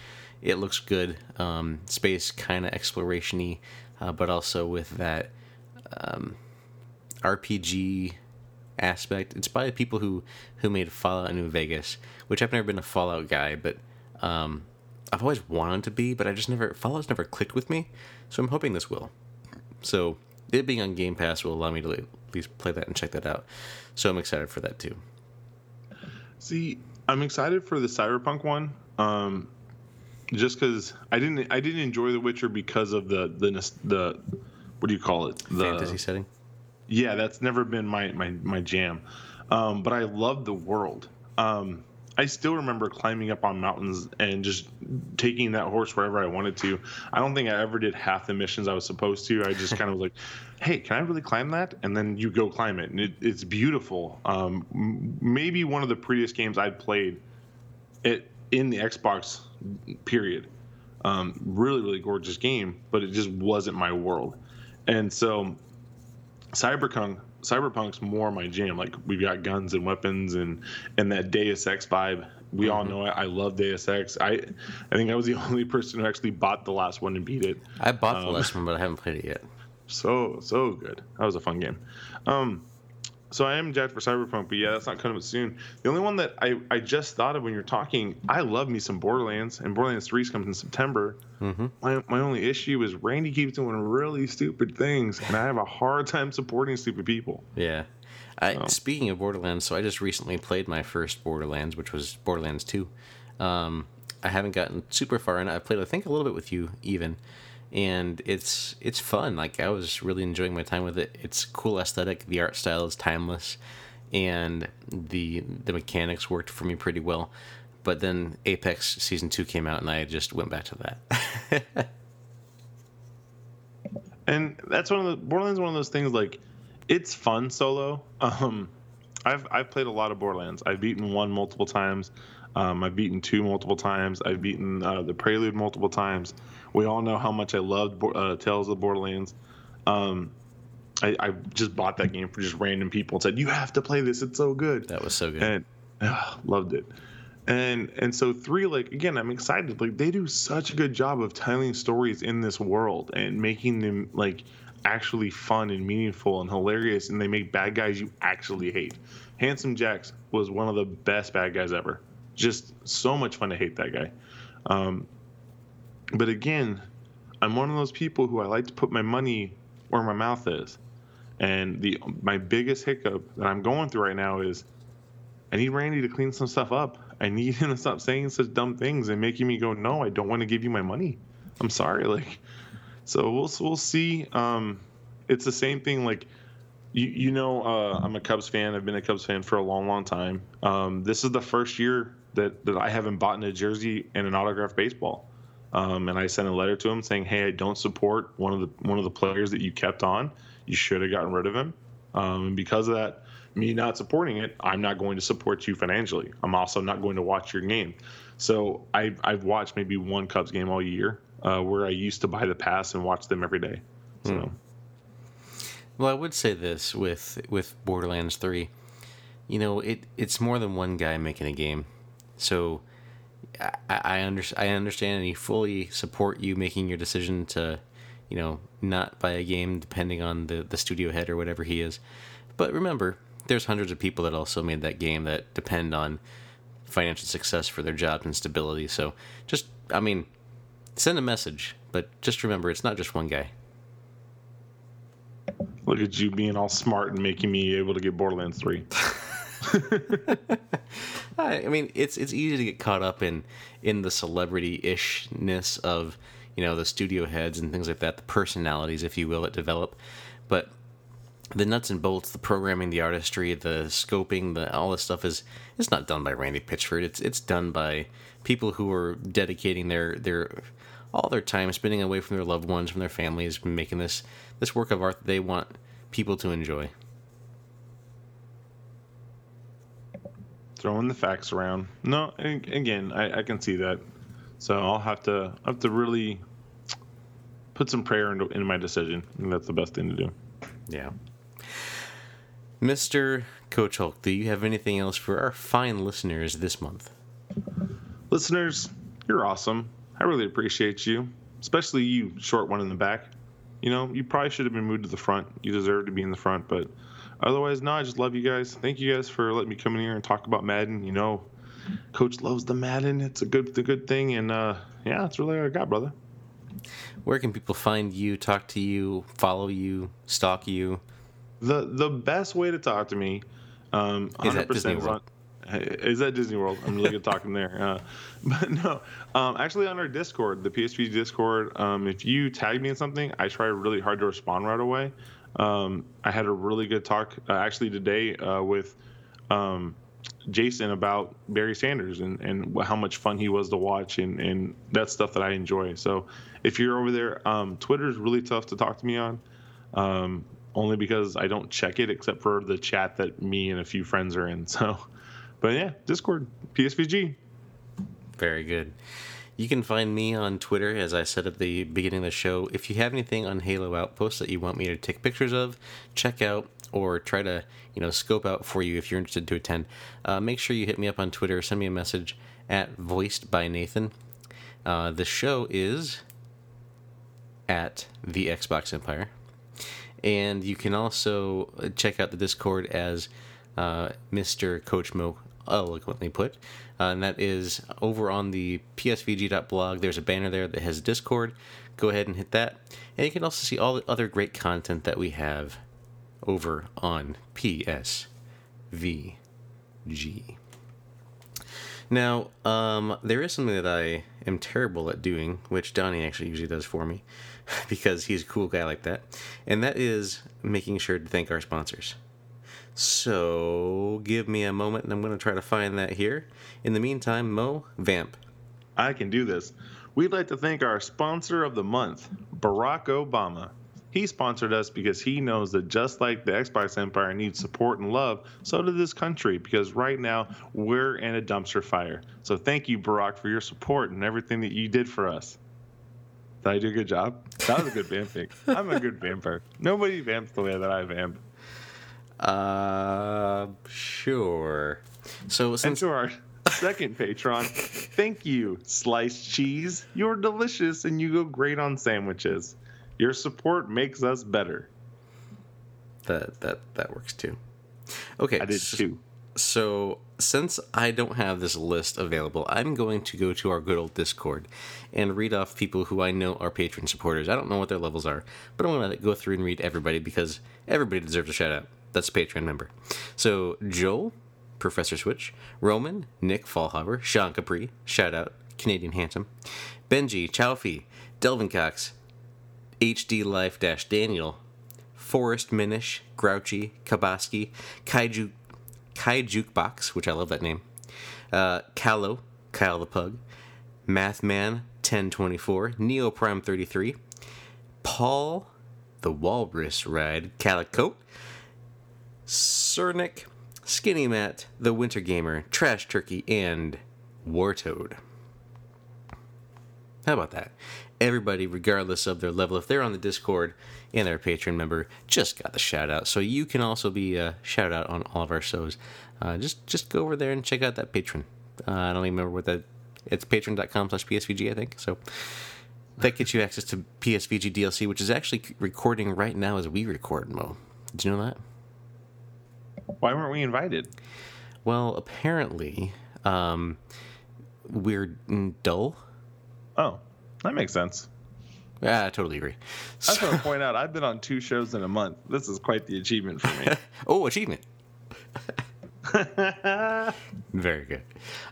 it looks good. Um, space kind of exploration y, uh, but also with that um, RPG aspect. It's by the people who, who made Fallout New Vegas, which I've never been a Fallout guy, but um, I've always wanted to be, but I just never, Fallout's never clicked with me. So I'm hoping this will. So it being on Game Pass will allow me to at least play that and check that out. So I'm excited for that too. See, I'm excited for the Cyberpunk one. Um, just because I didn't, I didn't enjoy The Witcher because of the the the what do you call it? The Fantasy setting. Yeah, that's never been my my my jam. Um, but I love the world. Um, I still remember climbing up on mountains and just taking that horse wherever I wanted to. I don't think I ever did half the missions I was supposed to. I just kind of was like, "Hey, can I really climb that?" And then you go climb it, and it, it's beautiful. Um, maybe one of the prettiest games I'd played it in the Xbox period. Um, really, really gorgeous game, but it just wasn't my world. And so, Cyberpunk Cyberpunk's more my jam. Like we've got guns and weapons and and that Deus Ex vibe. We mm-hmm. all know it. I love Deus Ex. I I think I was the only person who actually bought the last one and beat it. I bought um, the last one, but I haven't played it yet. So so good. That was a fun game. Um, so I am jacked for Cyberpunk, but yeah, that's not coming soon. The only one that I, I just thought of when you're talking, I love me some Borderlands, and Borderlands 3 comes in September. Mm-hmm. My, my only issue is Randy keeps doing really stupid things, and I have a hard time supporting stupid people. Yeah. I, so. Speaking of Borderlands, so I just recently played my first Borderlands, which was Borderlands 2. Um, I haven't gotten super far in. I've played, I think, a little bit with you, even and it's it's fun. Like I was really enjoying my time with it. It's cool aesthetic. The art style is timeless, and the the mechanics worked for me pretty well. But then Apex season two came out, and I just went back to that. and that's one of the Borderlands. One of those things like it's fun solo. Um, I've I've played a lot of Borderlands. I've beaten one multiple times. Um, I've beaten two multiple times. I've beaten uh, the Prelude multiple times. We all know how much I loved uh, Tales of the Borderlands. Um, I, I, just bought that game for just random people and said, "You have to play this. It's so good." That was so good. And uh, loved it. And and so three, like again, I'm excited. Like they do such a good job of telling stories in this world and making them like actually fun and meaningful and hilarious. And they make bad guys you actually hate. Handsome Jack was one of the best bad guys ever just so much fun to hate that guy. Um, but again, I'm one of those people who I like to put my money where my mouth is. And the my biggest hiccup that I'm going through right now is I need Randy to clean some stuff up. I need him to stop saying such dumb things and making me go, no, I don't want to give you my money. I'm sorry. Like, so we'll we'll see. Um, it's the same thing. Like, you you know, uh, I'm a Cubs fan. I've been a Cubs fan for a long, long time. Um, this is the first year that that I haven't bought a jersey and an autographed baseball. Um, and I sent a letter to him saying, "Hey, I don't support one of the one of the players that you kept on. You should have gotten rid of him." Um, and because of that, me not supporting it, I'm not going to support you financially. I'm also not going to watch your game. So I've, I've watched maybe one Cubs game all year uh, where I used to buy the pass and watch them every day. So. Hmm. Well, I would say this with with Borderlands Three, you know, it it's more than one guy making a game, so I, I, under, I understand and fully support you making your decision to, you know, not buy a game depending on the the studio head or whatever he is, but remember, there's hundreds of people that also made that game that depend on financial success for their jobs and stability. So just, I mean, send a message, but just remember, it's not just one guy. Look at you being all smart and making me able to get Borderlands 3. I mean, it's it's easy to get caught up in in the celebrity ishness of you know the studio heads and things like that, the personalities, if you will, that develop. But the nuts and bolts, the programming, the artistry, the scoping, the all this stuff is it's not done by Randy Pitchford. It's it's done by people who are dedicating their their all their time, spending away from their loved ones, from their families, making this this work of art that they want people to enjoy. Throwing the facts around. No, again, I, I can see that. So I'll have to I have to really put some prayer into, into my decision. I think that's the best thing to do. Yeah. Mr. Coach Hulk, do you have anything else for our fine listeners this month? Listeners, you're awesome. I really appreciate you, especially you, short one in the back. You know, you probably should have been moved to the front. You deserve to be in the front, but otherwise, no, I just love you guys. Thank you guys for letting me come in here and talk about Madden. You know, Coach loves the Madden. It's a good, a good thing, and uh, yeah, that's really all I got, brother. Where can people find you, talk to you, follow you, stalk you? the the best way to talk to me, um, is that Disney World. On, is that Disney World? I'm really good talking there. Uh, but no, um, actually on our Discord, the PSP Discord, um, if you tag me in something, I try really hard to respond right away. Um, I had a really good talk uh, actually today uh, with um, Jason about Barry Sanders and, and how much fun he was to watch and, and that's stuff that I enjoy. So if you're over there, um, Twitter is really tough to talk to me on. Um, only because I don't check it except for the chat that me and a few friends are in. So, but yeah, Discord, PSVG. Very good. You can find me on Twitter, as I said at the beginning of the show. If you have anything on Halo Outpost that you want me to take pictures of, check out, or try to you know scope out for you if you're interested to attend, uh, make sure you hit me up on Twitter. Send me a message at voiced by Nathan. Uh, the show is at the Xbox Empire. And you can also check out the Discord as uh, Mr. Coach Mo eloquently put. Uh, and that is over on the psvg.blog. There's a banner there that has Discord. Go ahead and hit that. And you can also see all the other great content that we have over on PSVG. Now, um, there is something that I am terrible at doing, which Donnie actually usually does for me. because he's a cool guy like that. And that is making sure to thank our sponsors. So give me a moment and I'm going to try to find that here. In the meantime, Mo, vamp. I can do this. We'd like to thank our sponsor of the month, Barack Obama. He sponsored us because he knows that just like the Xbox Empire needs support and love, so does this country because right now we're in a dumpster fire. So thank you, Barack, for your support and everything that you did for us. Did I do a good job? That was a good vamping. I'm a good vamper. Nobody vamps the way that I vamp. Uh, sure. So since and to our second patron, thank you, sliced cheese. You're delicious and you go great on sandwiches. Your support makes us better. That that that works too. Okay, I did too. So, since I don't have this list available, I'm going to go to our good old Discord and read off people who I know are patron supporters. I don't know what their levels are, but I'm going to go through and read everybody because everybody deserves a shout out. That's a Patreon member. So, Joel, Professor Switch, Roman, Nick Fallhaber, Sean Capri, shout out, Canadian Handsome, Benji, Chowfee, Delvin Cox, HD Life Dash Daniel, Forrest Minish, Grouchy, Kabaski, Kaiju Kai Jukebox, which I love that name, uh, Callow, Kyle the Pug, Mathman 1024, Neo Prime 33, Paul the Walrus Ride, Calicote, Cernic, Skinny Matt, The Winter Gamer, Trash Turkey, and Wartoad. How about that? Everybody, regardless of their level, if they're on the Discord and they're a Patreon member, just got the shout out. So you can also be a shout out on all of our shows. Uh, just just go over there and check out that patron. Uh, I don't even remember what that. It's patreon.com slash PSVG, I think. So that gets you access to PSVG DLC, which is actually recording right now as we record, Mo. Did you know that? Why weren't we invited? Well, apparently, um, we're dull. Oh, that makes sense. Yeah, I totally agree. I just want to point out I've been on two shows in a month. This is quite the achievement for me. oh, achievement. Very good.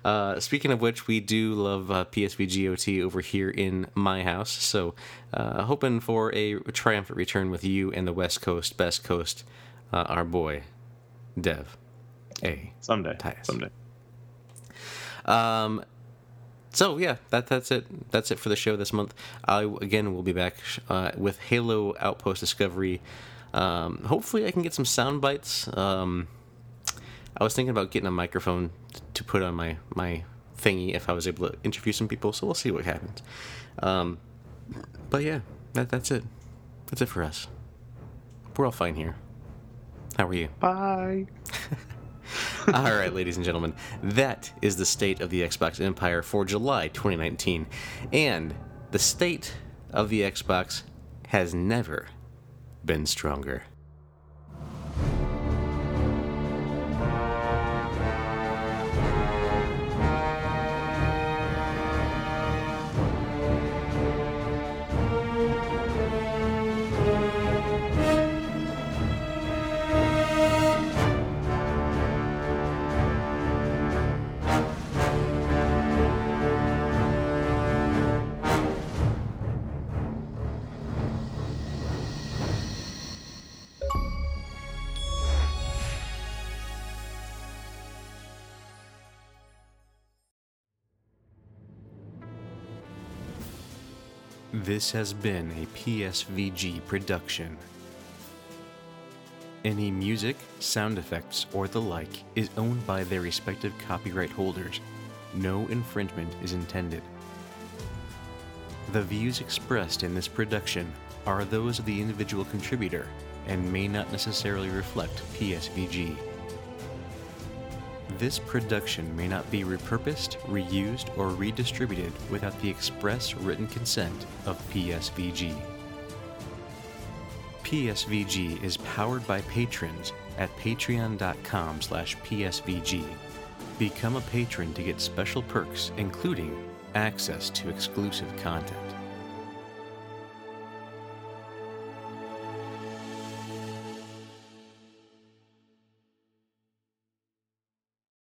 Uh, speaking of which, we do love uh, PSVGOT over here in my house. So, uh, hoping for a triumphant return with you and the West Coast, Best Coast, uh, our boy, Dev. A. Someday. Titus. Someday. Um, so yeah, that that's it. That's it for the show this month. I again will be back uh, with Halo Outpost Discovery. Um, hopefully, I can get some sound bites. Um, I was thinking about getting a microphone to put on my my thingy if I was able to interview some people. So we'll see what happens. Um, but yeah, that that's it. That's it for us. We're all fine here. How are you? Bye. All right, ladies and gentlemen, that is the state of the Xbox Empire for July 2019. And the state of the Xbox has never been stronger. This has been a PSVG production. Any music, sound effects, or the like is owned by their respective copyright holders. No infringement is intended. The views expressed in this production are those of the individual contributor and may not necessarily reflect PSVG. This production may not be repurposed, reused, or redistributed without the express written consent of PSVG. PSVG is powered by patrons at patreon.com slash psvg. Become a patron to get special perks, including access to exclusive content.